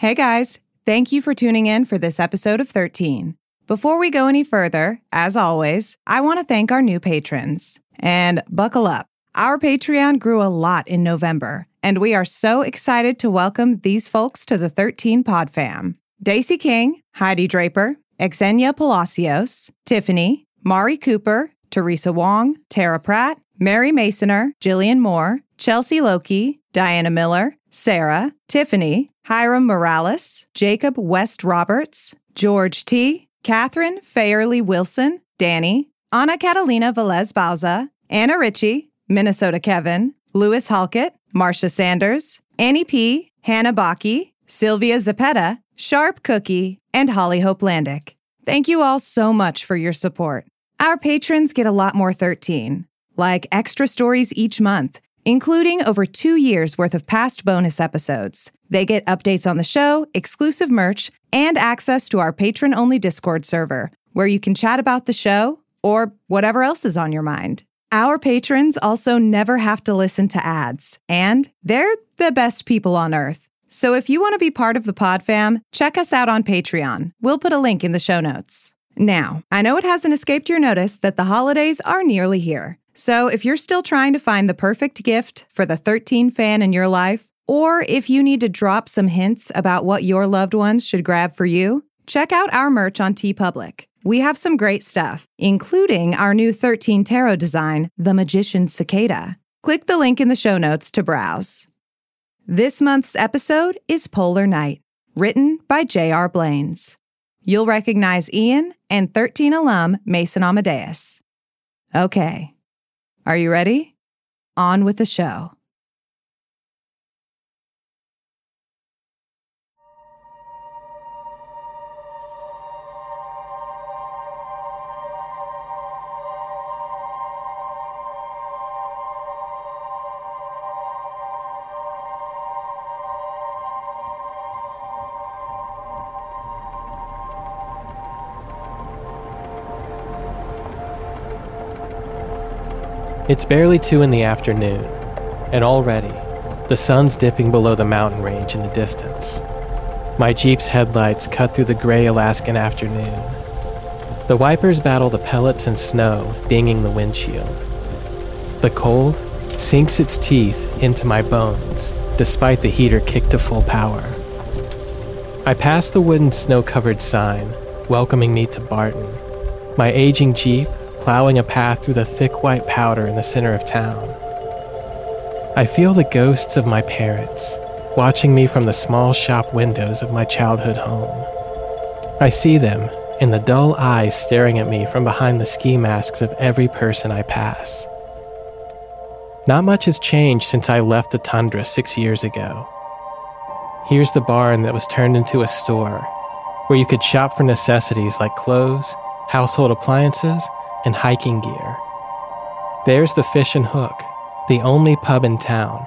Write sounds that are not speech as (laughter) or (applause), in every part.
Hey guys, thank you for tuning in for this episode of 13. Before we go any further, as always, I want to thank our new patrons. And buckle up. Our Patreon grew a lot in November, and we are so excited to welcome these folks to the 13 Pod Fam. Daisy King, Heidi Draper, Xenia Palacios, Tiffany, Mari Cooper, Teresa Wong, Tara Pratt, Mary Masoner, Jillian Moore, Chelsea Loki, Diana Miller, Sarah, Tiffany, Hiram Morales, Jacob West Roberts, George T., Catherine Fairley Wilson, Danny, Anna Catalina Velez Bauza, Anna Ritchie, Minnesota Kevin, Lewis Halkett, Marcia Sanders, Annie P., Hannah Baki, Sylvia Zapeta, Sharp Cookie, and Holly Hope Landick. Thank you all so much for your support. Our patrons get a lot more 13, like extra stories each month, including over two years worth of past bonus episodes. They get updates on the show, exclusive merch, and access to our patron only Discord server, where you can chat about the show or whatever else is on your mind. Our patrons also never have to listen to ads, and they're the best people on earth. So if you want to be part of the Pod Fam, check us out on Patreon. We'll put a link in the show notes. Now, I know it hasn't escaped your notice that the holidays are nearly here. So if you're still trying to find the perfect gift for the 13 fan in your life, or if you need to drop some hints about what your loved ones should grab for you, check out our merch on TeePublic. We have some great stuff, including our new 13 tarot design, The Magician Cicada. Click the link in the show notes to browse. This month's episode is Polar Night, written by J.R. Blanes. You'll recognize Ian and 13 alum Mason Amadeus. Okay, are you ready? On with the show. It's barely two in the afternoon, and already, the sun's dipping below the mountain range in the distance. My Jeep's headlights cut through the gray Alaskan afternoon. The wipers battle the pellets and snow dinging the windshield. The cold sinks its teeth into my bones despite the heater kicked to full power. I pass the wooden snow covered sign welcoming me to Barton. My aging Jeep plowing a path through the thick white powder in the center of town. I feel the ghosts of my parents watching me from the small shop windows of my childhood home. I see them in the dull eyes staring at me from behind the ski masks of every person I pass. Not much has changed since I left the tundra six years ago. Here's the barn that was turned into a store where you could shop for necessities like clothes, household appliances, and hiking gear. There's the Fish and Hook, the only pub in town,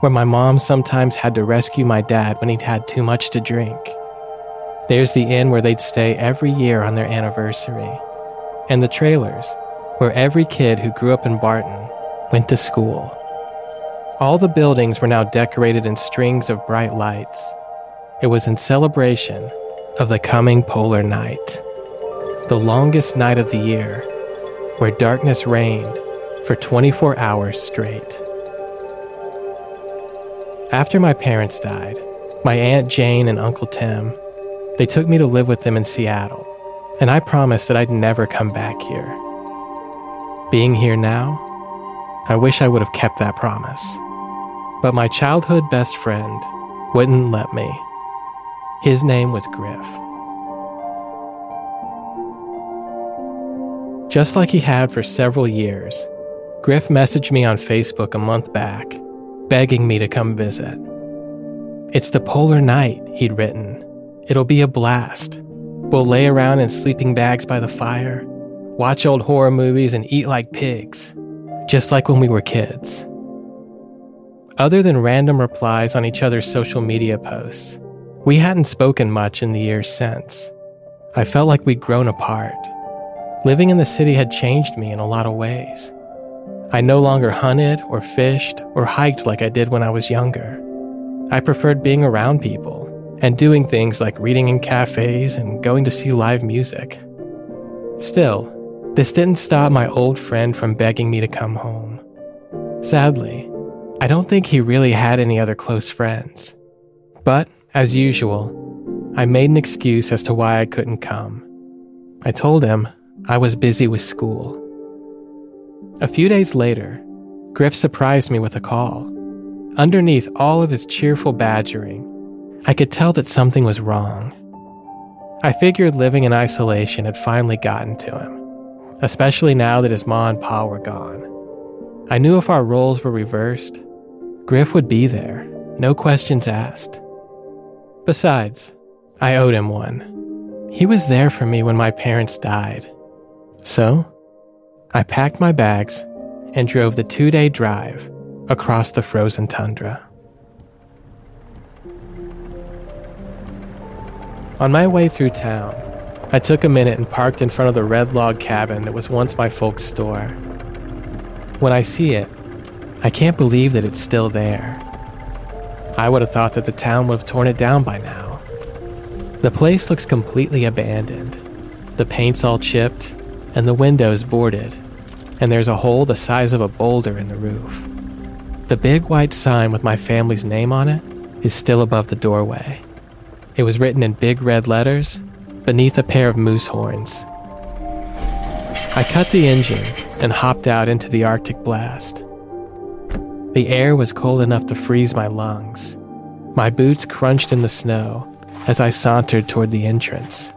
where my mom sometimes had to rescue my dad when he'd had too much to drink. There's the inn where they'd stay every year on their anniversary. And the trailers, where every kid who grew up in Barton went to school. All the buildings were now decorated in strings of bright lights. It was in celebration of the coming polar night, the longest night of the year where darkness reigned for 24 hours straight. After my parents died, my Aunt Jane and Uncle Tim, they took me to live with them in Seattle, and I promised that I'd never come back here. Being here now, I wish I would have kept that promise. But my childhood best friend wouldn't let me. His name was Griff. Just like he had for several years, Griff messaged me on Facebook a month back, begging me to come visit. It's the polar night, he'd written. It'll be a blast. We'll lay around in sleeping bags by the fire, watch old horror movies, and eat like pigs, just like when we were kids. Other than random replies on each other's social media posts, we hadn't spoken much in the years since. I felt like we'd grown apart. Living in the city had changed me in a lot of ways. I no longer hunted or fished or hiked like I did when I was younger. I preferred being around people, and doing things like reading in cafes and going to see live music. Still, this didn't stop my old friend from begging me to come home. Sadly, I don't think he really had any other close friends. But, as usual, I made an excuse as to why I couldn't come. I told him I was busy with school. A few days later, Griff surprised me with a call. Underneath all of his cheerful badgering, I could tell that something was wrong. I figured living in isolation had finally gotten to him, especially now that his ma and pa were gone. I knew if our roles were reversed, Griff would be there, no questions asked. Besides, I owed him one. He was there for me when my parents died. So, I packed my bags and drove the two day drive across the frozen tundra. On my way through town, I took a minute and parked in front of the red log cabin that was once my folks' store. When I see it, I can't believe that it's still there. I would have thought that the town would have torn it down by now. The place looks completely abandoned. The paint's all chipped, and the windows boarded, and there's a hole the size of a boulder in the roof. The big white sign with my family's name on it is still above the doorway. It was written in big red letters beneath a pair of moose horns. I cut the engine and hopped out into the Arctic blast. The air was cold enough to freeze my lungs. My boots crunched in the snow as I sauntered toward the entrance.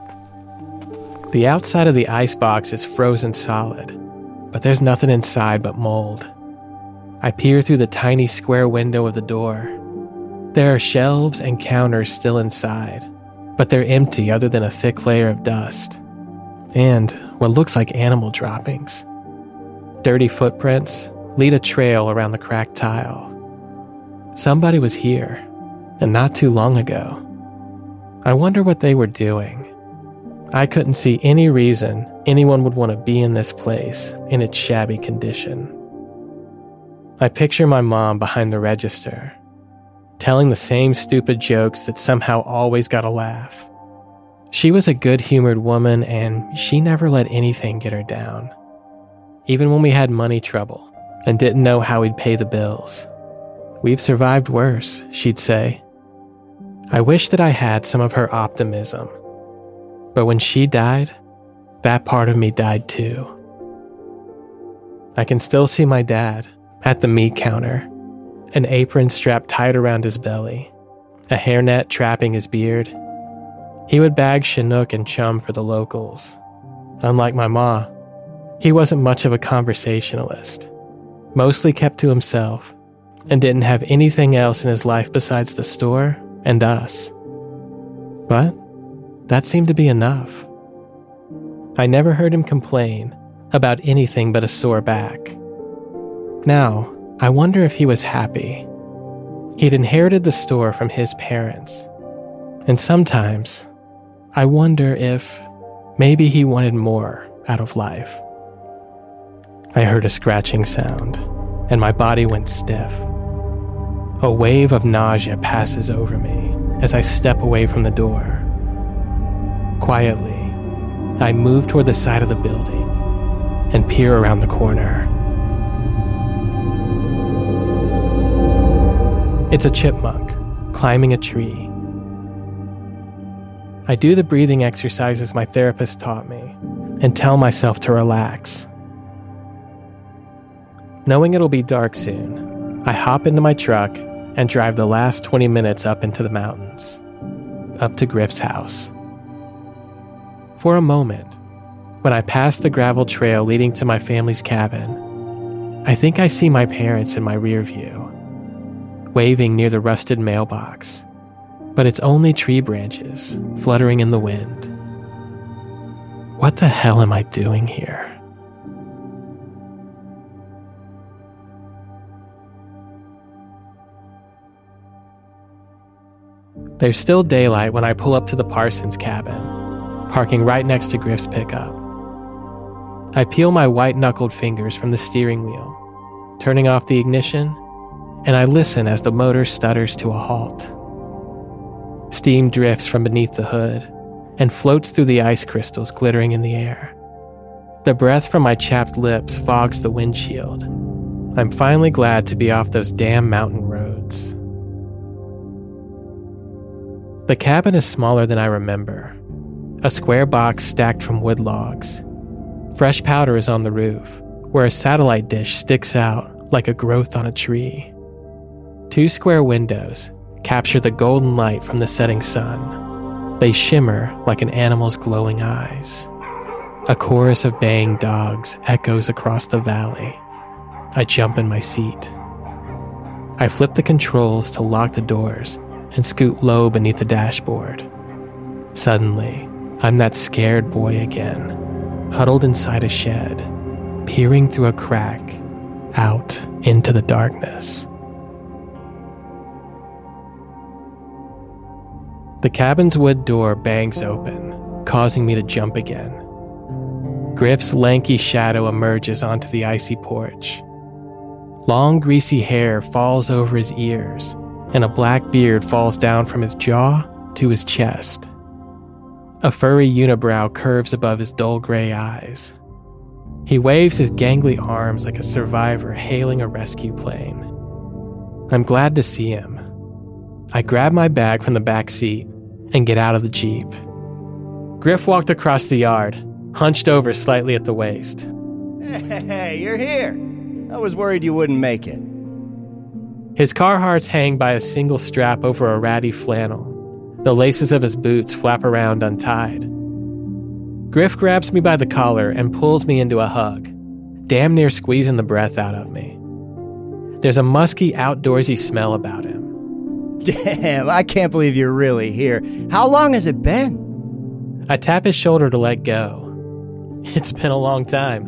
The outside of the icebox is frozen solid, but there's nothing inside but mold. I peer through the tiny square window of the door. There are shelves and counters still inside, but they're empty other than a thick layer of dust. And what looks like animal droppings. Dirty footprints lead a trail around the cracked tile. Somebody was here, and not too long ago. I wonder what they were doing. I couldn't see any reason anyone would want to be in this place in its shabby condition. I picture my mom behind the register, telling the same stupid jokes that somehow always got a laugh. She was a good humored woman and she never let anything get her down. Even when we had money trouble and didn't know how we'd pay the bills. We've survived worse, she'd say. I wish that I had some of her optimism but when she died, that part of me died too. I can still see my dad at the meat counter, an apron strapped tight around his belly, a hairnet trapping his beard. He would bag Chinook and chum for the locals. Unlike my ma, he wasn't much of a conversationalist, mostly kept to himself, and didn't have anything else in his life besides the store and us. But that seemed to be enough. I never heard him complain about anything but a sore back. Now, I wonder if he was happy. He'd inherited the store from his parents. And sometimes, I wonder if maybe he wanted more out of life. I heard a scratching sound, and my body went stiff. A wave of nausea passes over me as I step away from the door. Quietly, I move toward the side of the building and peer around the corner. It's a chipmunk climbing a tree. I do the breathing exercises my therapist taught me and tell myself to relax. Knowing it'll be dark soon, I hop into my truck and drive the last 20 minutes up into the mountains, up to Griff's house. For a moment, when I pass the gravel trail leading to my family's cabin, I think I see my parents in my rear view, waving near the rusted mailbox. But it's only tree branches fluttering in the wind. What the hell am I doing here? There's still daylight when I pull up to the Parsons cabin parking right next to Griff's pickup. I peel my white knuckled fingers from the steering wheel, turning off the ignition, and I listen as the motor stutters to a halt. Steam drifts from beneath the hood and floats through the ice crystals glittering in the air. The breath from my chapped lips fogs the windshield. I'm finally glad to be off those damn mountain roads. The cabin is smaller than I remember. A square box stacked from wood logs. Fresh powder is on the roof, where a satellite dish sticks out like a growth on a tree. Two square windows capture the golden light from the setting sun. They shimmer like an animal's glowing eyes. A chorus of baying dogs echoes across the valley. I jump in my seat. I flip the controls to lock the doors and scoot low beneath the dashboard. Suddenly, I'm that scared boy again, huddled inside a shed, peering through a crack out into the darkness. The cabin's wood door bangs open, causing me to jump again. Griff's lanky shadow emerges onto the icy porch. Long, greasy hair falls over his ears, and a black beard falls down from his jaw to his chest. A furry unibrow curves above his dull gray eyes. He waves his gangly arms like a survivor hailing a rescue plane. I'm glad to see him. I grab my bag from the back seat and get out of the Jeep. Griff walked across the yard, hunched over slightly at the waist. Hey, you're here. I was worried you wouldn't make it. His Carhartts hang by a single strap over a ratty flannel. The laces of his boots flap around untied. Griff grabs me by the collar and pulls me into a hug, damn near squeezing the breath out of me. There's a musky, outdoorsy smell about him. Damn, I can't believe you're really here. How long has it been? I tap his shoulder to let go. It's been a long time.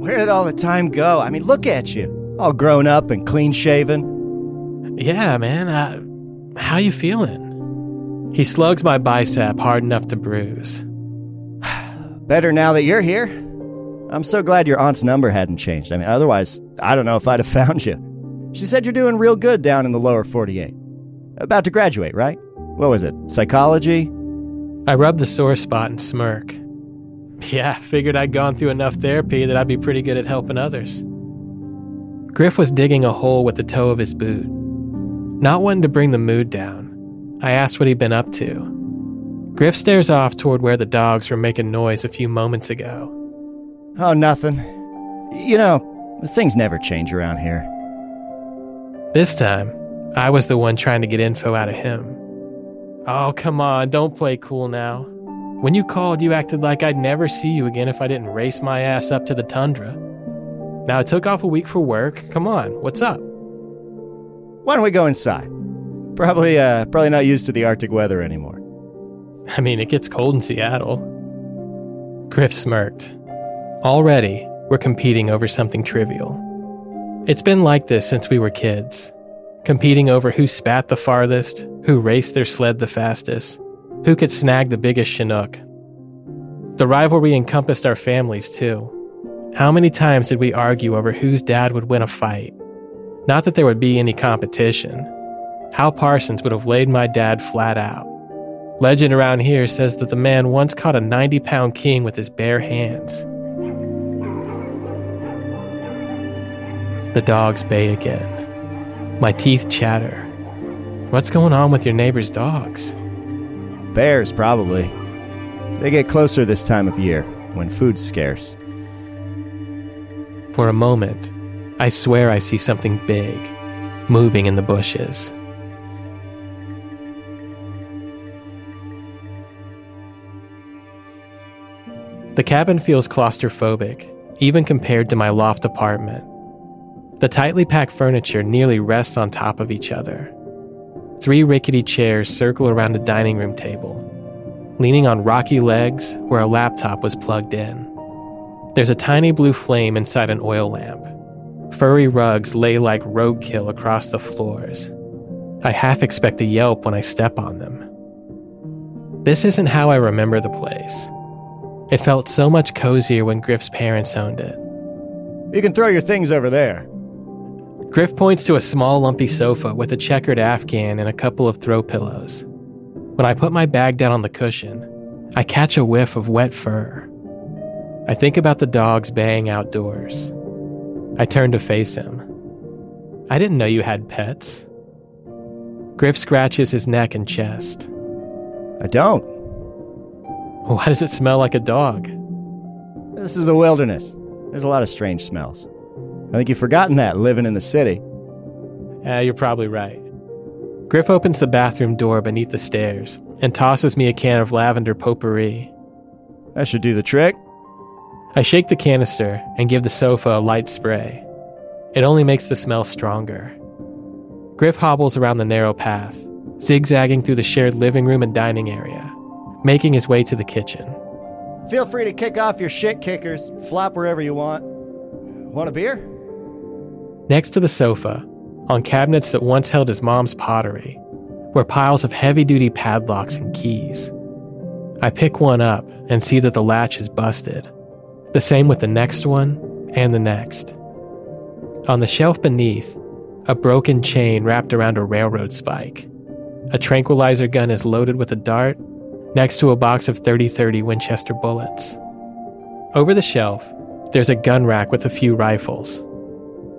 Where did all the time go? I mean, look at you, all grown up and clean shaven. Yeah, man. Uh, how you feeling? He slugs my bicep hard enough to bruise. (sighs) Better now that you're here. I'm so glad your aunt's number hadn't changed. I mean, otherwise, I don't know if I'd have (laughs) found you. She said you're doing real good down in the lower 48. About to graduate, right? What was it? Psychology? I rub the sore spot and smirk. Yeah, figured I'd gone through enough therapy that I'd be pretty good at helping others. Griff was digging a hole with the toe of his boot. Not wanting to bring the mood down, I asked what he'd been up to. Griff stares off toward where the dogs were making noise a few moments ago. Oh, nothing. You know, things never change around here. This time, I was the one trying to get info out of him. Oh, come on, don't play cool now. When you called, you acted like I'd never see you again if I didn't race my ass up to the tundra. Now I took off a week for work. Come on, what's up? Why don't we go inside? Probably, uh, probably not used to the Arctic weather anymore. I mean, it gets cold in Seattle. Griff smirked. Already, we're competing over something trivial. It's been like this since we were kids, competing over who spat the farthest, who raced their sled the fastest, who could snag the biggest Chinook. The rivalry encompassed our families too. How many times did we argue over whose dad would win a fight? Not that there would be any competition. Hal Parsons would have laid my dad flat out. Legend around here says that the man once caught a 90 pound king with his bare hands. The dogs bay again. My teeth chatter. What's going on with your neighbor's dogs? Bears, probably. They get closer this time of year, when food's scarce. For a moment, I swear I see something big moving in the bushes. The cabin feels claustrophobic, even compared to my loft apartment. The tightly packed furniture nearly rests on top of each other. Three rickety chairs circle around a dining room table, leaning on rocky legs where a laptop was plugged in. There's a tiny blue flame inside an oil lamp. Furry rugs lay like roadkill across the floors. I half expect a yelp when I step on them. This isn't how I remember the place. It felt so much cozier when Griff's parents owned it. You can throw your things over there. Griff points to a small, lumpy sofa with a checkered afghan and a couple of throw pillows. When I put my bag down on the cushion, I catch a whiff of wet fur. I think about the dogs baying outdoors. I turn to face him. I didn't know you had pets. Griff scratches his neck and chest. I don't. (laughs) Why does it smell like a dog? This is the wilderness. There's a lot of strange smells. I think you've forgotten that living in the city. You're probably right. Griff opens the bathroom door beneath the stairs and tosses me a can of lavender potpourri. That should do the trick. I shake the canister and give the sofa a light spray. It only makes the smell stronger. Griff hobbles around the narrow path, zigzagging through the shared living room and dining area, making his way to the kitchen. Feel free to kick off your shit kickers, flop wherever you want. Want a beer? Next to the sofa, on cabinets that once held his mom's pottery, were piles of heavy duty padlocks and keys. I pick one up and see that the latch is busted. The same with the next one and the next. On the shelf beneath, a broken chain wrapped around a railroad spike. A tranquilizer gun is loaded with a dart next to a box of 30 30 Winchester bullets. Over the shelf, there's a gun rack with a few rifles.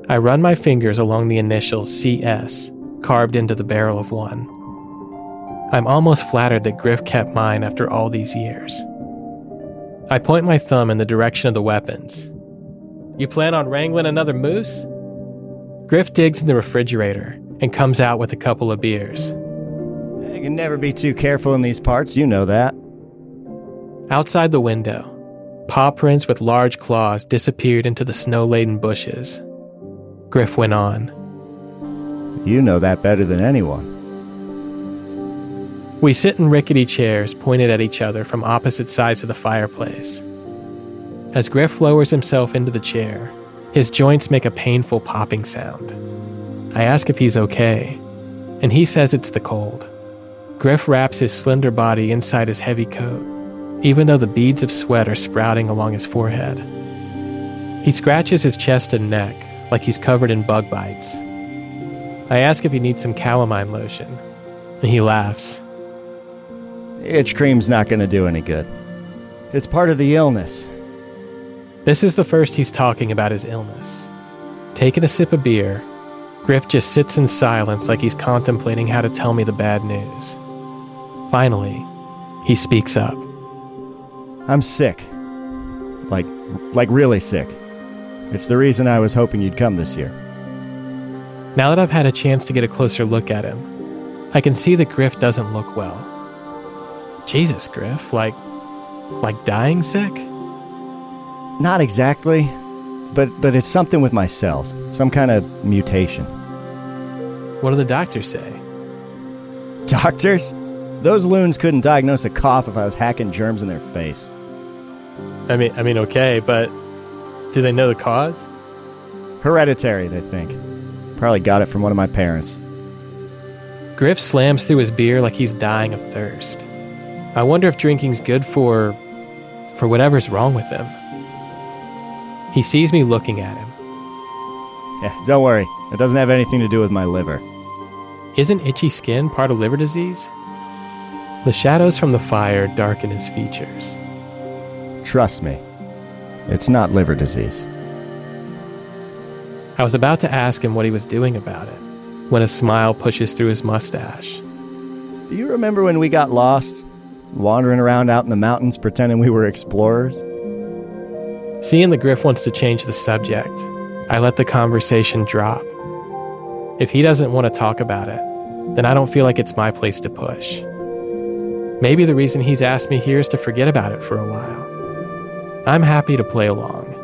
I run my fingers along the initials CS carved into the barrel of one. I'm almost flattered that Griff kept mine after all these years. I point my thumb in the direction of the weapons. You plan on wrangling another moose? Griff digs in the refrigerator and comes out with a couple of beers. You can never be too careful in these parts, you know that. Outside the window, paw prints with large claws disappeared into the snow laden bushes. Griff went on. You know that better than anyone. We sit in rickety chairs pointed at each other from opposite sides of the fireplace. As Griff lowers himself into the chair, his joints make a painful popping sound. I ask if he's okay, and he says it's the cold. Griff wraps his slender body inside his heavy coat, even though the beads of sweat are sprouting along his forehead. He scratches his chest and neck like he's covered in bug bites. I ask if he needs some calamine lotion, and he laughs. Itch cream's not going to do any good. It's part of the illness. This is the first he's talking about his illness. Taking a sip of beer, Griff just sits in silence like he's contemplating how to tell me the bad news. Finally, he speaks up. I'm sick. Like, like really sick. It's the reason I was hoping you'd come this year. Now that I've had a chance to get a closer look at him, I can see that Griff doesn't look well. Jesus, Griff, like, like dying sick? Not exactly, but but it's something with my cells, some kind of mutation. What do the doctors say? Doctors? Those loons couldn't diagnose a cough if I was hacking germs in their face. I mean, I mean, okay, but do they know the cause? Hereditary, they think. Probably got it from one of my parents. Griff slams through his beer like he's dying of thirst. I wonder if drinking's good for. for whatever's wrong with him. He sees me looking at him. Yeah, don't worry. It doesn't have anything to do with my liver. Isn't itchy skin part of liver disease? The shadows from the fire darken his features. Trust me, it's not liver disease. I was about to ask him what he was doing about it when a smile pushes through his mustache. Do you remember when we got lost? Wandering around out in the mountains pretending we were explorers? Seeing the Griff wants to change the subject, I let the conversation drop. If he doesn't want to talk about it, then I don't feel like it's my place to push. Maybe the reason he's asked me here is to forget about it for a while. I'm happy to play along. (laughs)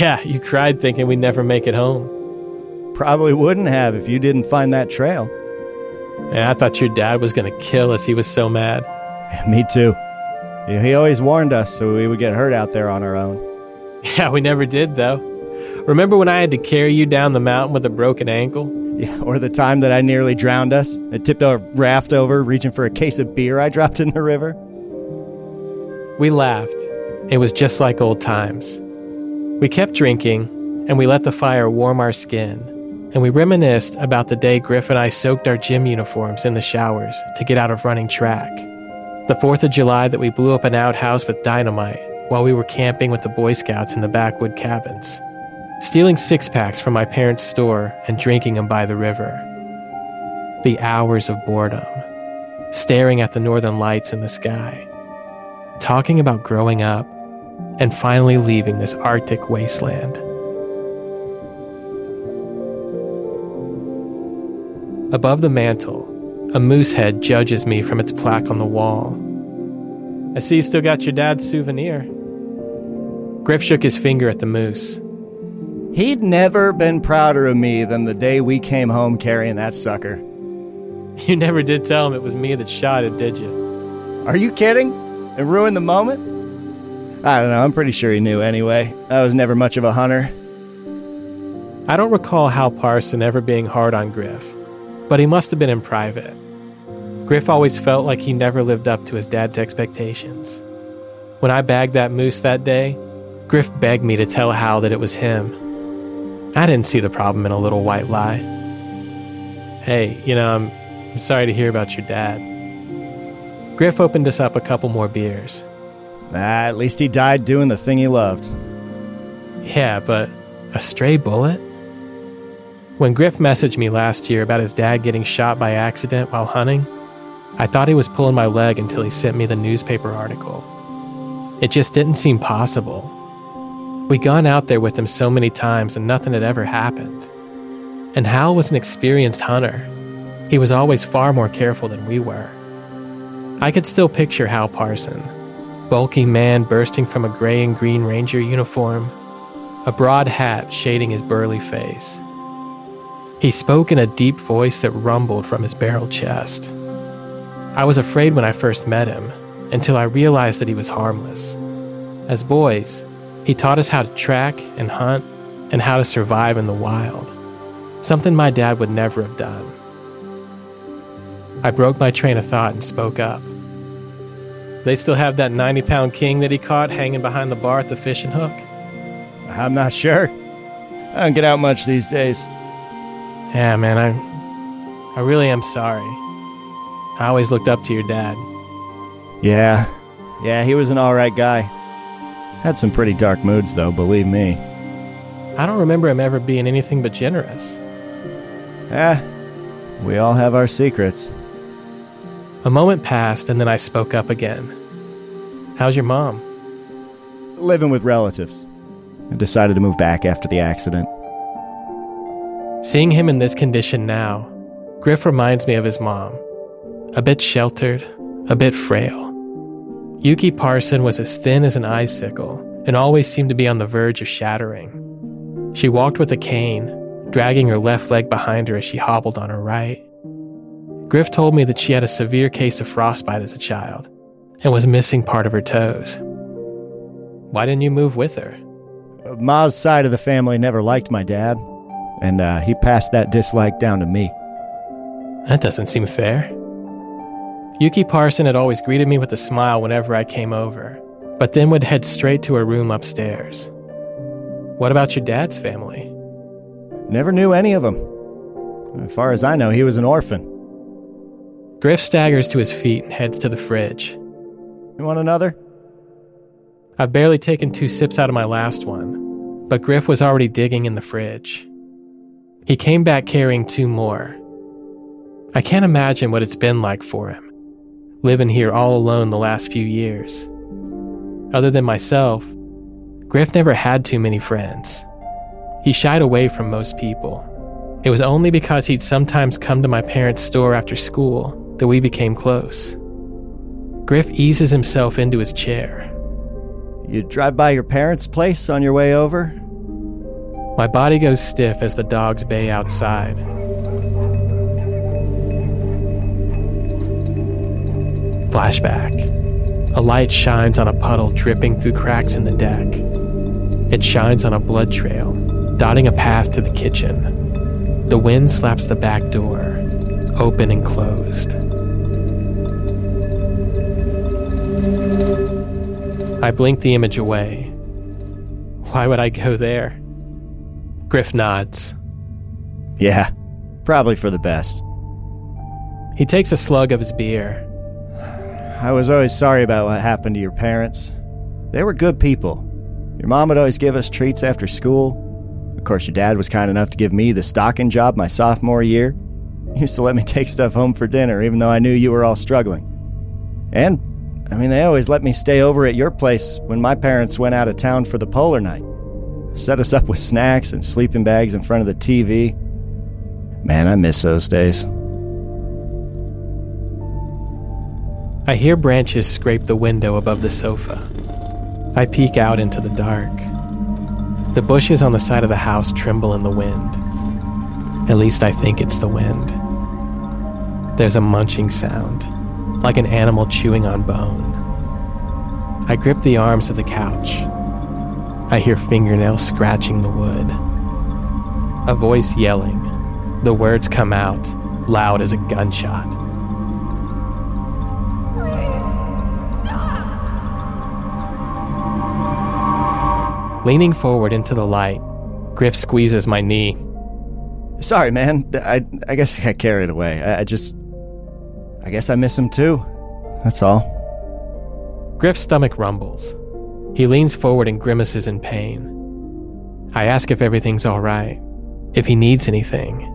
Yeah, you cried thinking we'd never make it home. Probably wouldn't have if you didn't find that trail. And I thought your dad was going to kill us. He was so mad. (laughs) Me too. Yeah, he always warned us so we would get hurt out there on our own. (laughs) Yeah, we never did, though. Remember when I had to carry you down the mountain with a broken ankle? Yeah, (laughs) or the time that I nearly drowned us. I tipped our raft over, reaching for a case of beer I (laughs) dropped in the river. We laughed. It was just like old times. We kept drinking, and we let the fire warm our skin and we reminisced about the day Griff and I soaked our gym uniforms in the showers to get out of running track. The 4th of July that we blew up an outhouse with dynamite while we were camping with the Boy Scouts in the backwood cabins. Stealing six packs from my parents' store and drinking them by the river. The hours of boredom. Staring at the northern lights in the sky. Talking about growing up and finally leaving this Arctic wasteland. Above the mantle, a moose head judges me from its plaque on the wall. I see you still got your dad's souvenir. Griff shook his finger at the moose. He'd never been prouder of me than the day we came home carrying that sucker. (laughs) You never did tell him it was me that shot it, did you? Are you kidding? And ruined the moment? I don't know, I'm pretty sure he knew anyway. I was never much of a hunter. I don't recall Hal Parson ever being hard on Griff but he must have been in private. Griff always felt like he never lived up to his dad's expectations. When I bagged that moose that day, Griff begged me to tell Hal that it was him. I didn't see the problem in a little white lie. Hey, you know, I'm, I'm sorry to hear about your dad. Griff opened us up a couple more beers. Ah, at least he died doing the thing he loved. Yeah, but a stray bullet? When Griff messaged me last year about his dad getting shot by accident while hunting, I thought he was pulling my leg until he sent me the newspaper article. It just didn't seem possible. We'd gone out there with him so many times and nothing had ever happened. And Hal was an experienced hunter. He was always far more careful than we were. I could still picture Hal Parson, bulky man bursting from a gray and green ranger uniform, a broad hat shading his burly face. He spoke in a deep voice that rumbled from his barrel chest. I was afraid when I first met him, until I realized that he was harmless. As boys, he taught us how to track and hunt and how to survive in the wild, something my dad would never have done. I broke my train of thought and spoke up. They still have that 90 pound king that he caught hanging behind the bar at the fishing hook? I'm not sure. I don't get out much these days. Yeah, man, I I really am sorry. I always looked up to your dad. Yeah. Yeah, he was an alright guy. Had some pretty dark moods, though, believe me. I don't remember him ever being anything but generous. Eh, we all have our secrets. A moment passed, and then I spoke up again. How's your mom? Living with relatives. I decided to move back after the accident. Seeing him in this condition now, Griff reminds me of his mom. A bit sheltered, a bit frail. Yuki Parson was as thin as an icicle and always seemed to be on the verge of shattering. She walked with a cane, dragging her left leg behind her as she hobbled on her right. Griff told me that she had a severe case of frostbite as a child and was missing part of her toes. Why didn't you move with her? Ma's side of the family never liked my dad and uh, he passed that dislike down to me. That doesn't seem fair. Yuki Parson had always greeted me with a smile whenever I came over, but then would head straight to her room upstairs. What about your dad's family? Never knew any of them. As far as I know, he was an orphan. Griff staggers to his feet and heads to the fridge. You want another? I've barely taken two sips out of my last one, but Griff was already digging in the fridge. He came back carrying two more. I can't imagine what it's been like for him, living here all alone the last few years. Other than myself, Griff never had too many friends. He shied away from most people. It was only because he'd sometimes come to my parents' store after school that we became close. Griff eases himself into his chair. You drive by your parents' place on your way over? My body goes stiff as the dogs bay outside. Flashback. A light shines on a puddle dripping through cracks in the deck. It shines on a blood trail, dotting a path to the kitchen. The wind slaps the back door, open and closed. I blink the image away. Why would I go there? Griff nods. Yeah, probably for the best. He takes a slug of his beer. I was always sorry about what happened to your parents. They were good people. Your mom would always give us treats after school. Of course, your dad was kind enough to give me the stocking job my sophomore year. He used to let me (laughs) take stuff home for dinner, even though I knew you were all struggling. And, I mean, they always let me stay over at your place when my parents went out of town for the polar night. Set us up with snacks and sleeping bags in front of the TV. Man, I miss those days. I hear branches scrape the window above the sofa. I peek out into the dark. The bushes on the side of the house tremble in the wind. At least I think it's the wind. There's a munching sound, like an animal chewing on bone. I grip the arms of the couch. I hear fingernails scratching the wood. A voice yelling. The words come out, loud as a gunshot. Leaning forward into the light, Griff squeezes my knee. Sorry, man. I, I guess I got carried away. I, I just. I guess I miss him too. That's all. Griff's stomach rumbles. He leans forward and grimaces in pain. I ask if everything's all right, if he needs anything.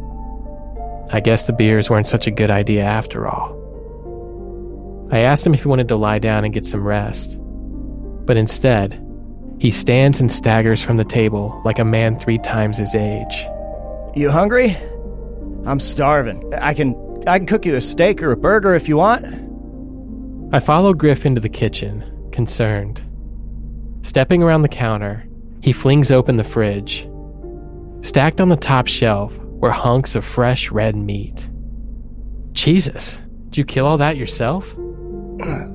I guess the beers weren't such a good idea after all. I asked him if he wanted to lie down and get some rest, but instead, he stands and staggers from the table like a man three times his age. You hungry? I'm starving. I can I can cook you a steak or a burger if you want. I follow Griff into the kitchen, concerned. Stepping around the counter, he flings open the fridge. Stacked on the top shelf were hunks of fresh red meat. Jesus, did you kill all that yourself?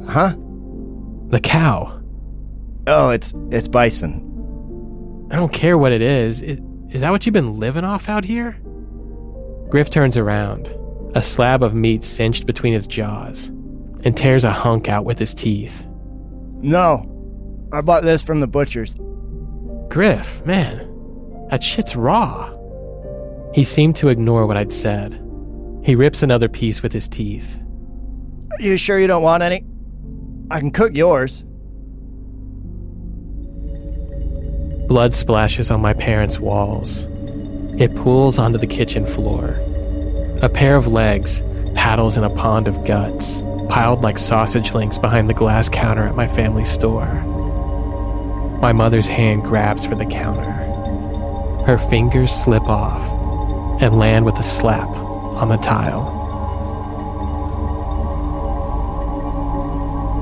Huh? The cow. Oh, it's it's bison. I don't care what it is. Is, is that what you've been living off out here? Griff turns around, a slab of meat cinched between his jaws, and tears a hunk out with his teeth. No. I bought this from the butcher's. Griff, man, that shit's raw. He seemed to ignore what I'd said. He rips another piece with his teeth. Are You sure you don't want any? I can cook yours. Blood splashes on my parents' walls. It pools onto the kitchen floor. A pair of legs paddles in a pond of guts, piled like sausage links behind the glass counter at my family store. My mother's hand grabs for the counter. Her fingers slip off and land with a slap on the tile.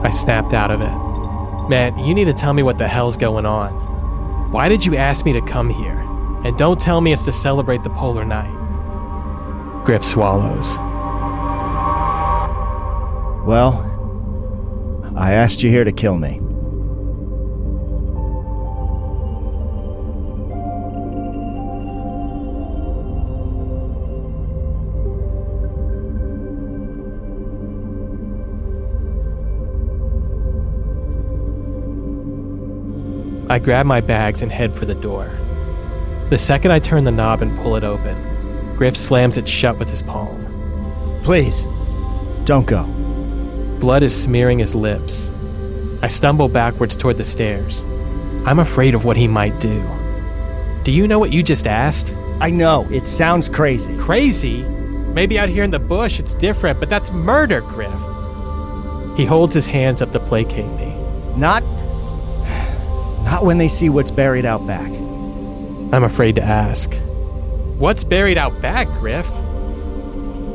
I snapped out of it. Man, you need to tell me what the hell's going on. Why did you ask me to come here? And don't tell me it's to celebrate the polar night. Griff swallows. Well, I asked you here to kill me. I grab my bags and head for the door. The second I turn the knob and pull it open, Griff slams it shut with his palm. Please, don't go. Blood is smearing his lips. I stumble backwards toward the stairs. I'm afraid of what he might do. Do you know what you just asked? I know, it sounds crazy. Crazy? Maybe out here in the bush it's different, but that's murder, Griff. He holds his hands up to placate me. Not. Not when they see what's buried out back. I'm afraid to ask. What's buried out back, Griff?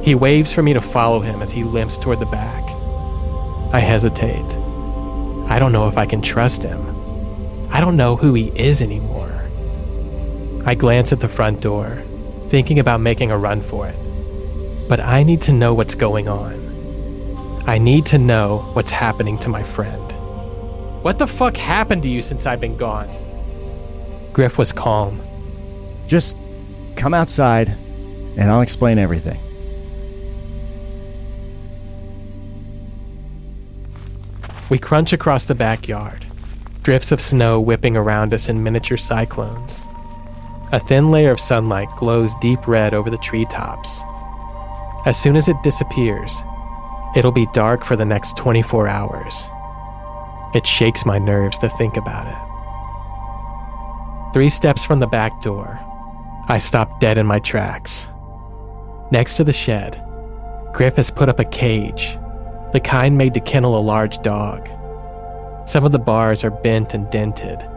He waves for me to follow him as he limps toward the back. I hesitate. I don't know if I can trust him. I don't know who he is anymore. I glance at the front door, thinking about making a run for it. But I need to know what's going on. I need to know what's happening to my friend. What the fuck happened to you since I've been gone? Griff was calm. Just come outside and I'll explain everything. We crunch across the backyard, drifts of snow whipping around us in miniature cyclones. A thin layer of sunlight glows deep red over the treetops. As soon as it disappears, it'll be dark for the next 24 hours. It shakes my nerves to think about it. Three steps from the back door, I stop dead in my tracks. Next to the shed, Griff has put up a cage, the kind made to kennel a large dog. Some of the bars are bent and dented.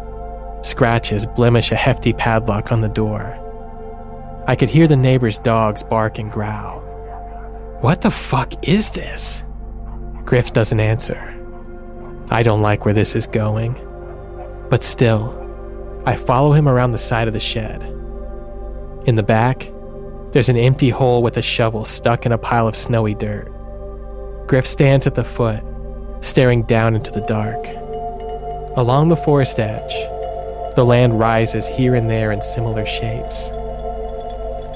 Scratches blemish a hefty padlock on the door. I could hear the neighbors' dogs bark and growl. What the fuck is this? Griff doesn't answer. I don't like where this is going. But still, I follow him around the side of the shed. In the back, there's an empty hole with a shovel stuck in a pile of snowy dirt. Griff stands at the foot, staring down into the dark. Along the forest edge, the land rises here and there in similar shapes.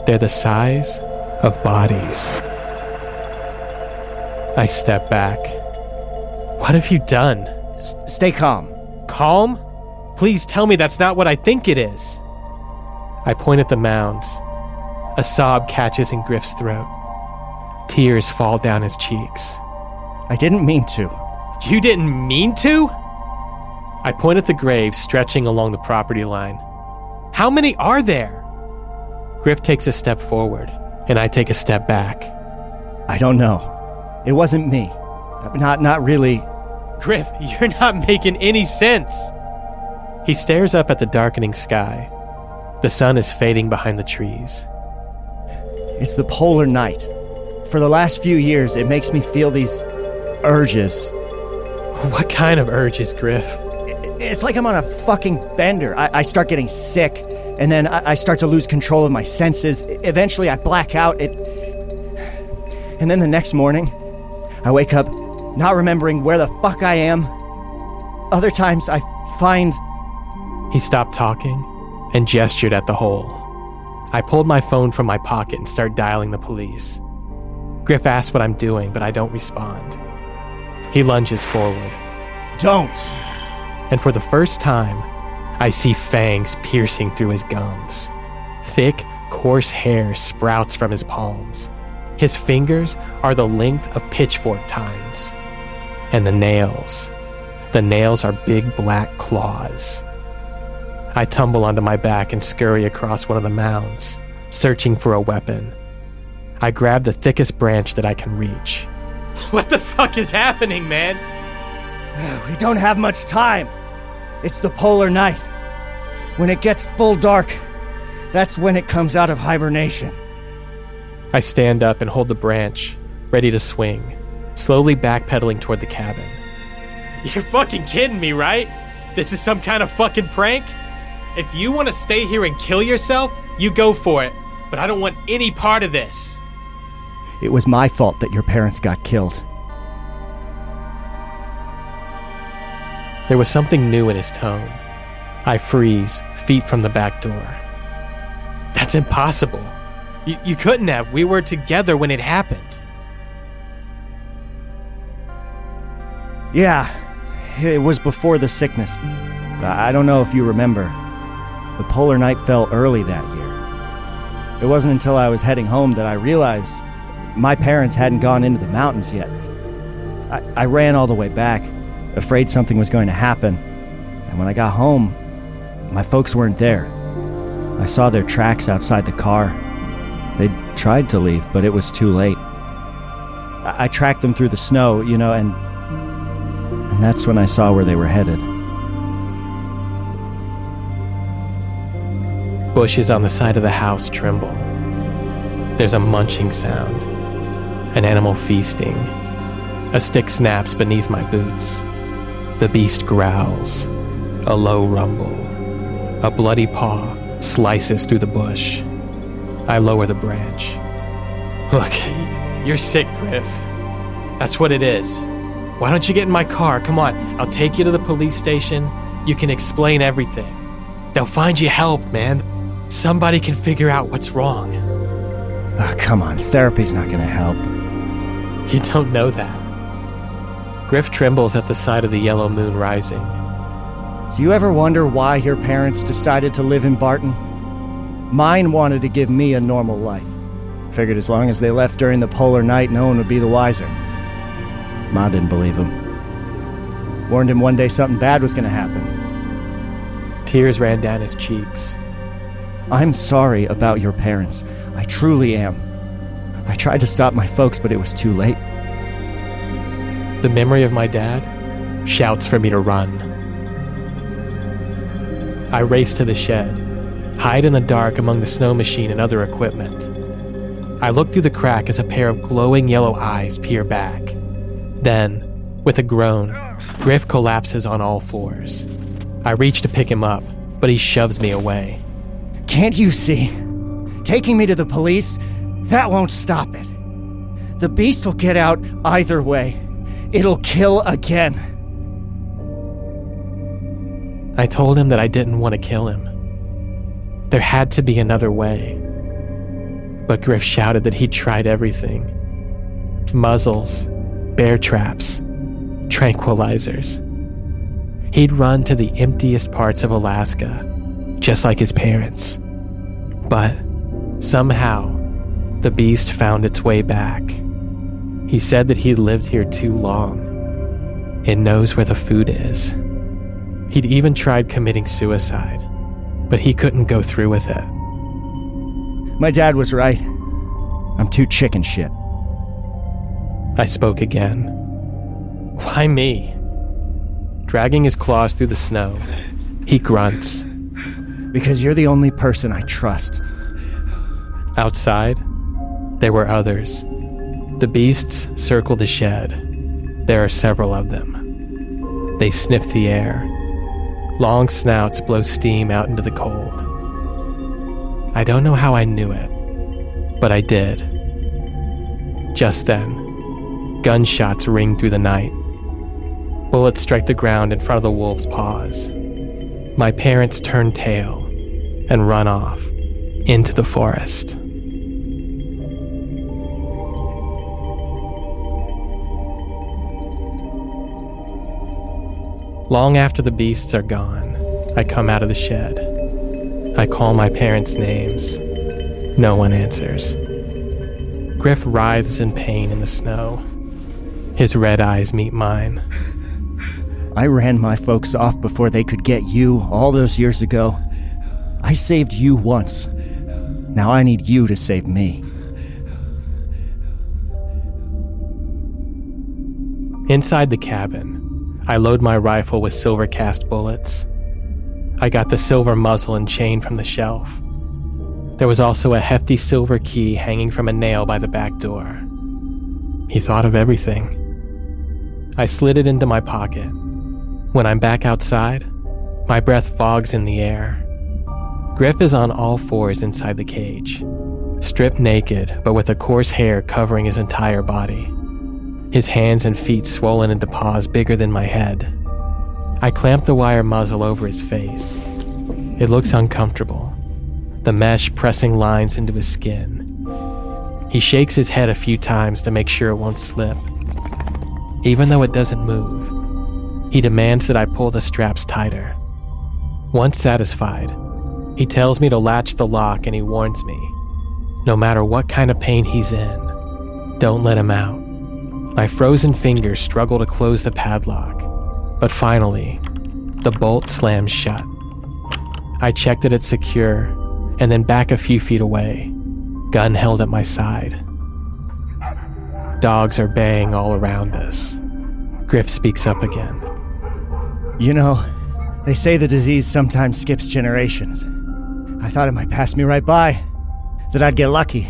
They're the size of bodies. I step back. What have you done? S- stay calm. Calm? Please tell me that's not what I think it is. I point at the mounds. A sob catches in Griff's throat. Tears fall down his cheeks. I didn't mean to. You didn't mean to? I point at the graves stretching along the property line. How many are there? Griff takes a step forward, and I take a step back. I don't know. It wasn't me. Not, not really. Griff, (laughs) you're not making any sense. He stares up at the darkening sky. The sun is fading behind the trees. It's the polar night. For the last few years, it makes me feel these urges. What kind of urges, Griff? It's like I'm on a fucking bender. I, I start getting sick, and then I, I start to lose control of my senses. Eventually, I black out. It. And then the next morning, I wake up not remembering where the fuck I am. Other times, I find. He stopped talking and gestured at the hole. I pulled my phone from my pocket and started dialing the police. Griff asks what I'm doing, but I don't respond. He lunges forward. Don't! And for the first time, I see fangs piercing through his gums. Thick, coarse hair sprouts from his palms. His fingers are the length of pitchfork tines. And the nails, the nails are big black claws. I tumble onto my back and scurry across one of the mounds, searching for a weapon. I grab the thickest branch that I can reach. (laughs) What the fuck is happening, man? We don't have much time. It's the polar night. When it gets full dark, that's when it comes out of hibernation. I stand up and hold the branch, ready to swing, slowly backpedaling toward the cabin. You're fucking kidding me, right? This is some kind of fucking prank? If you want to stay here and kill yourself, you go for it. But I don't want any part of this. It was my fault that your parents got killed. There was something new in his tone. I freeze, feet from the back door. That's impossible. You, you couldn't have. We were together when it happened. Yeah, it was before the sickness. I don't know if you remember. The polar night fell early that year. It wasn't until I was heading home that I realized my parents hadn't gone into the mountains yet. I, I ran all the way back, afraid something was going to happen. And when I got home, my folks weren't there. I saw their tracks outside the car. They tried to leave, but it was too late. I, I tracked them through the snow, you know, and and that's when I saw where they were headed. Bushes on the side of the house tremble. There's a munching sound, an animal feasting. A stick snaps beneath my boots. The beast growls, a low rumble. A bloody paw slices through the bush. I lower the branch. Look, you're sick, Griff. That's what it is. Why don't you get in my car? Come on, I'll take you to the police station. You can explain everything. They'll find you help, man. Somebody can figure out what's wrong. Oh, come on, therapy's not gonna help. You don't know that. Griff trembles at the sight of the yellow moon rising. Do you ever wonder why your parents decided to live in Barton? Mine wanted to give me a normal life. Figured as long as they left during the polar night, no one would be the wiser. Ma didn't believe him. Warned him one day something bad was going to happen. Tears ran down his cheeks. I'm sorry about your parents. I truly am. I tried to stop my folks, but it was too late. The memory of my dad shouts for me to run. I race to the shed, hide in the dark among the snow machine and other equipment. I look through the crack as a pair of glowing yellow eyes peer back. Then, with a groan, Griff collapses on all fours. I reach to pick him up, but he shoves me away. Can't you see? Taking me to the police, that won't stop it. The beast will get out either way. It'll kill again. I told him that I didn't want to kill him. There had to be another way. But Griff shouted that he'd tried everything muzzles, bear traps, tranquilizers. He'd run to the emptiest parts of Alaska, just like his parents. But somehow, the beast found its way back. He said that he'd lived here too long. It knows where the food is. He'd even tried committing suicide, but he couldn't go through with it. My dad was right. I'm too chicken shit. I spoke again. Why me? Dragging his claws through the snow, he grunts. Because you're the only person I trust. Outside, there were others. The beasts circle the shed. There are several of them. They sniff the air. Long snouts blow steam out into the cold. I don't know how I knew it, but I did. Just then, gunshots ring through the night. Bullets strike the ground in front of the wolf's paws. My parents turn tail and run off into the forest. Long after the beasts are gone, I come out of the shed. I call my parents' names. No one answers. Griff writhes in pain in the snow. His red eyes meet mine. I ran my folks off before they could get you all those years ago. I saved you once. Now I need you to save me. Inside the cabin, I load my rifle with silver cast bullets. I got the silver muzzle and chain from the shelf. There was also a hefty silver key hanging from a nail by the back door. He thought of everything. I slid it into my pocket. When I'm back outside, my breath fogs in the air. Griff is on all fours inside the cage, stripped naked but with a coarse hair covering his entire body. His hands and feet swollen into paws bigger than my head. I clamp the wire muzzle over his face. It looks uncomfortable, the mesh pressing lines into his skin. He shakes his head a few times to make sure it won't slip. Even though it doesn't move, he demands that I pull the straps tighter. Once satisfied, he tells me to latch the lock and he warns me no matter what kind of pain he's in, don't let him out. My frozen fingers struggle to close the padlock, but finally, the bolt slams shut. I check that it's secure and then back a few feet away, gun held at my side. Dogs are baying all around us. Griff speaks up again. You know, they say the disease sometimes skips generations. I thought it might pass me right by, that I'd get lucky.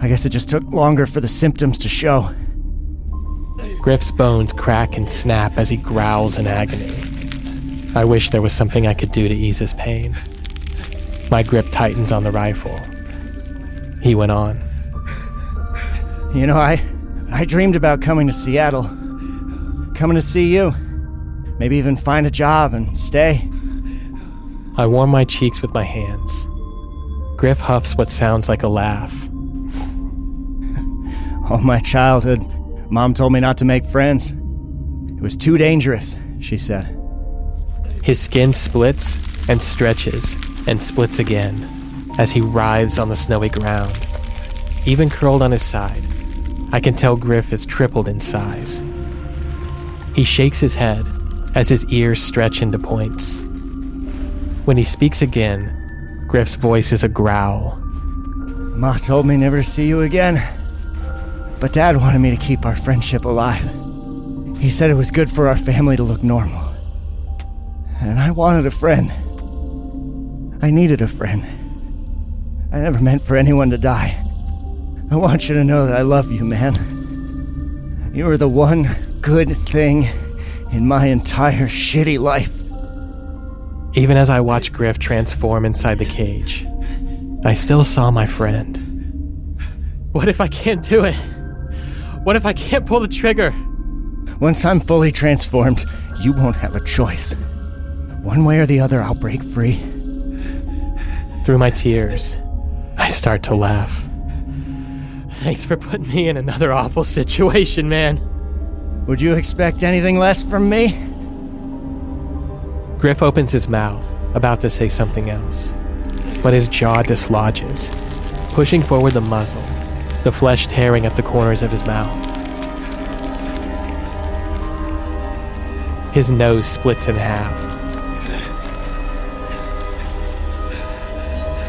I guess it just took longer for the symptoms to show. Griff's bones crack and snap as he growls in agony. I wish there was something I could do to ease his pain. My grip tightens on the rifle. He went on. You know, I I dreamed about coming to Seattle. Coming to see you. Maybe even find a job and stay. I warm my cheeks with my hands. Griff huffs what sounds like a laugh. (laughs) All my childhood, Mom told me not to make friends. It was too dangerous, she said. His skin splits and stretches and splits again. as he writhes on the snowy ground. Even curled on his side, I can tell Griff has tripled in size. He shakes his head as his ears stretch into points. When he speaks again, Griff's voice is a growl. Ma told me never to see you again. But Dad wanted me to keep our friendship alive. He said it was good for our family to look normal. And I wanted a friend. I needed a friend. I never meant for anyone to die. I want you to know that I love you, man. You are the one good thing in my entire shitty life. Even as I watched Griff transform inside the cage, I still saw my friend. What if I can't do it? What if I can't pull the trigger? Once I'm fully transformed, you won't have a choice. One way or the other, I'll break free. Through my tears, I start to laugh. Thanks for putting me in another awful situation, man. Would you expect anything less from me? Griff opens his mouth, about to say something else, but his jaw dislodges, pushing forward the muzzle, the flesh tearing at the corners of his mouth. His nose splits in half.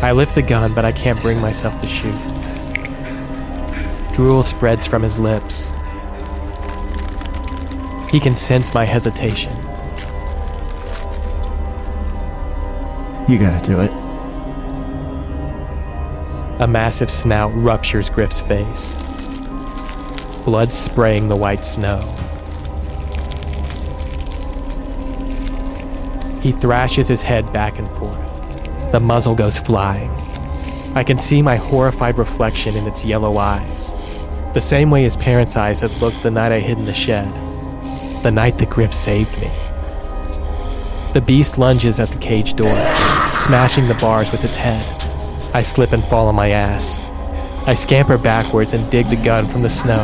I lift the gun, but I can't bring myself to shoot. Drool spreads from his lips. He can sense my hesitation. You gotta do it. A massive snout ruptures Griff's face, blood spraying the white snow. He thrashes his head back and forth. The muzzle goes flying. I can see my horrified reflection in its yellow eyes, the same way his parents' eyes had looked the night I hid in the shed, the night that Griff saved me. The beast lunges at the cage door, smashing the bars with its head. I slip and fall on my ass. I scamper backwards and dig the gun from the snow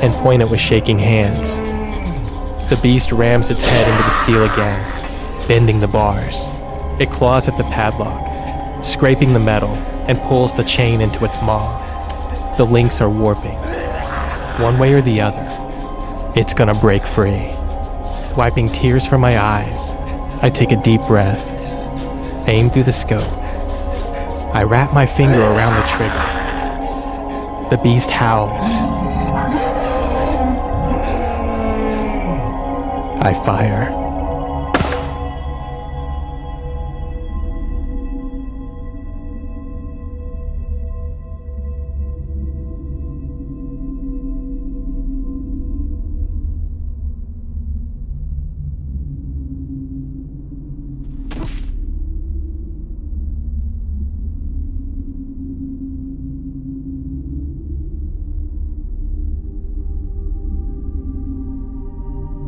and point it with shaking hands. The beast rams its head into the steel again, bending the bars. It claws at the padlock, scraping the metal, and pulls the chain into its maw. The links are warping. One way or the other, it's gonna break free. Wiping tears from my eyes, I take a deep breath, aim through the scope. I wrap my finger around the trigger. The beast howls. I fire.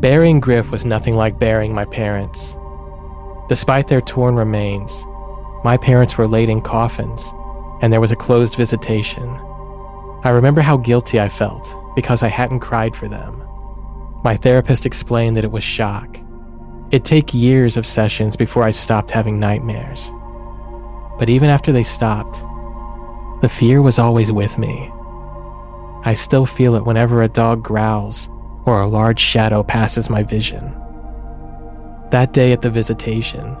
Burying Griff was nothing like burying my parents. Despite their torn remains, my parents were laid in coffins, and there was a closed visitation. I remember how guilty I felt because I hadn't cried for them. My therapist explained that it was shock. It'd take years of sessions before I stopped having nightmares. But even after they stopped, the fear was always with me. I still feel it whenever a dog growls or a large shadow passes my vision. That day at the visitation,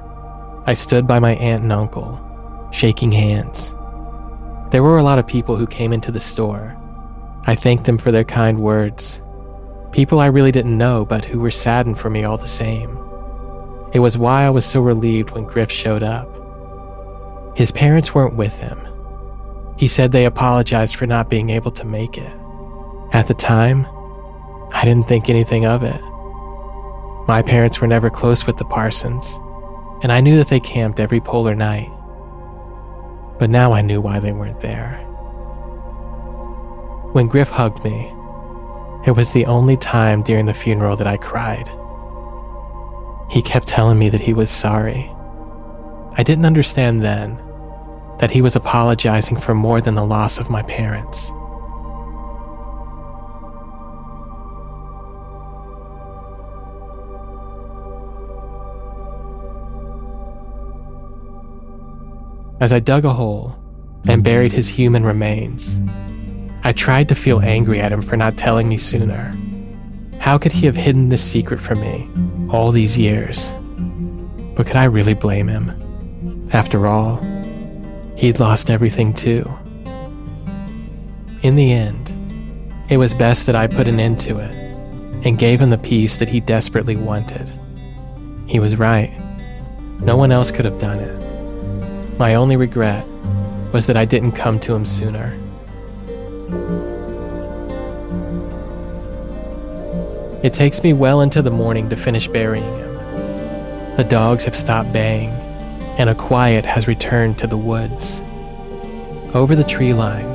I stood by my aunt and uncle, shaking hands. There were a lot of people who came into the store. I thanked them for their kind words. People I really didn't know, but who were saddened for me all the same. It was why I was so relieved when Griff showed up. His parents weren't with him. He said they apologized for not being able to make it. At the time, I didn't think anything of it. My parents were never close with the Parsons, and I knew that they camped every polar night. But now I knew why they weren't there. When Griff hugged me, it was the only time during the funeral that I cried. He kept telling me that he was sorry. I didn't understand then that he was apologizing for more than the loss of my parents. As I dug a hole, and buried his human remains. I tried to feel angry at him for not telling me sooner. How could he have hidden this secret from me all these years? But could I really blame him? After all, he'd lost everything too. In the end, it was best that I put an end to it and gave him the peace that he desperately wanted. He was right. No one else could have done it. My only regret was that I didn't come to him sooner. It takes me well into the morning to finish burying him. The dogs have stopped baying, and a quiet has returned to the woods. Over the tree line,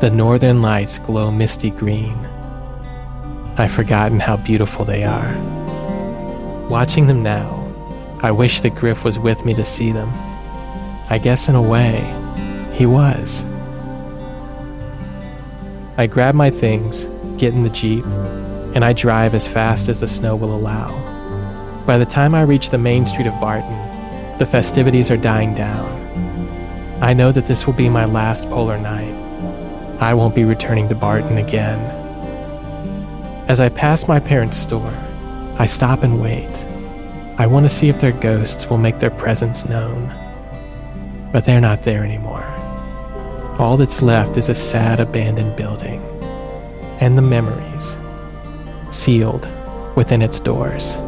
the northern lights glow misty green. I've forgotten how beautiful they are. Watching them now, I wish that Griff was with me to see them. I guess in a way, he was. I grab my things, get in the Jeep, and I drive as fast as the snow will allow. By the time I reach the main street of Barton, the festivities are dying down. I know that this will be my last polar night. I won't be returning to Barton again. As I pass my parents' store, I stop and wait. I want to see if their ghosts will make their presence known. But they're not there anymore. All that's left is a sad abandoned building and the memories sealed within its doors.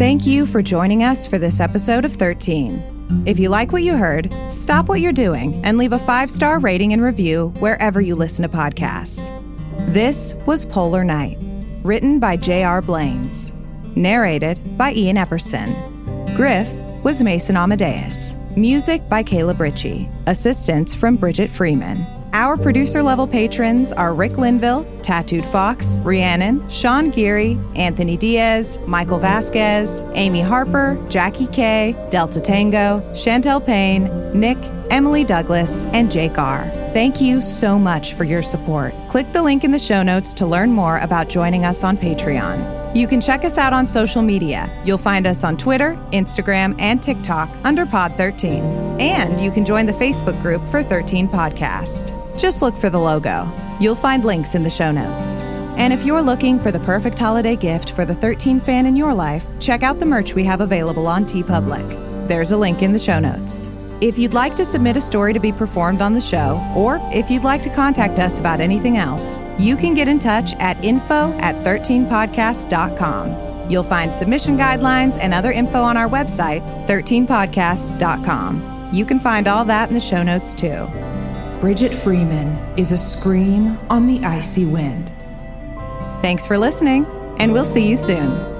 Thank you for joining us for this episode of 13. If you like what you heard, stop what you're doing and leave a five star rating and review wherever you listen to podcasts. This was Polar Night, written by J.R. Blanes, narrated by Ian Epperson. Griff was Mason Amadeus. Music by Caleb Ritchie. Assistance from Bridgett Freeman. Our producer level patrons are Rick Linville, Tattooed Fox, Rhiannon, Sean Geary, Anthony Diaz, Michael Vasquez, Amy Harper, Jackie K, Delta Tango, Chantel Payne, Nick, Emily Douglas, and Jake R. Thank you so much for your support. Click the link in the show notes to learn more about joining us on Patreon. You can check us out on social media. You'll find us on Twitter, Instagram, and TikTok under Pod13. And you can join the Facebook group for 13 Podcast. Just look for the logo. You'll find links in the show notes. And if you're looking for the perfect holiday gift for the 13 fan in your life, check out the merch we have available on TeePublic. There's a link in the show notes. If you'd like to submit a story to be performed on the show, or if you'd like to contact us about anything else, you can get in touch at info at 13podcast.com. You'll find submission guidelines and other info on our website, 13podcast.com. You can find all that in the show notes too. Bridgett Freeman is a scream on the icy wind. Thanks for listening, and we'll see you soon.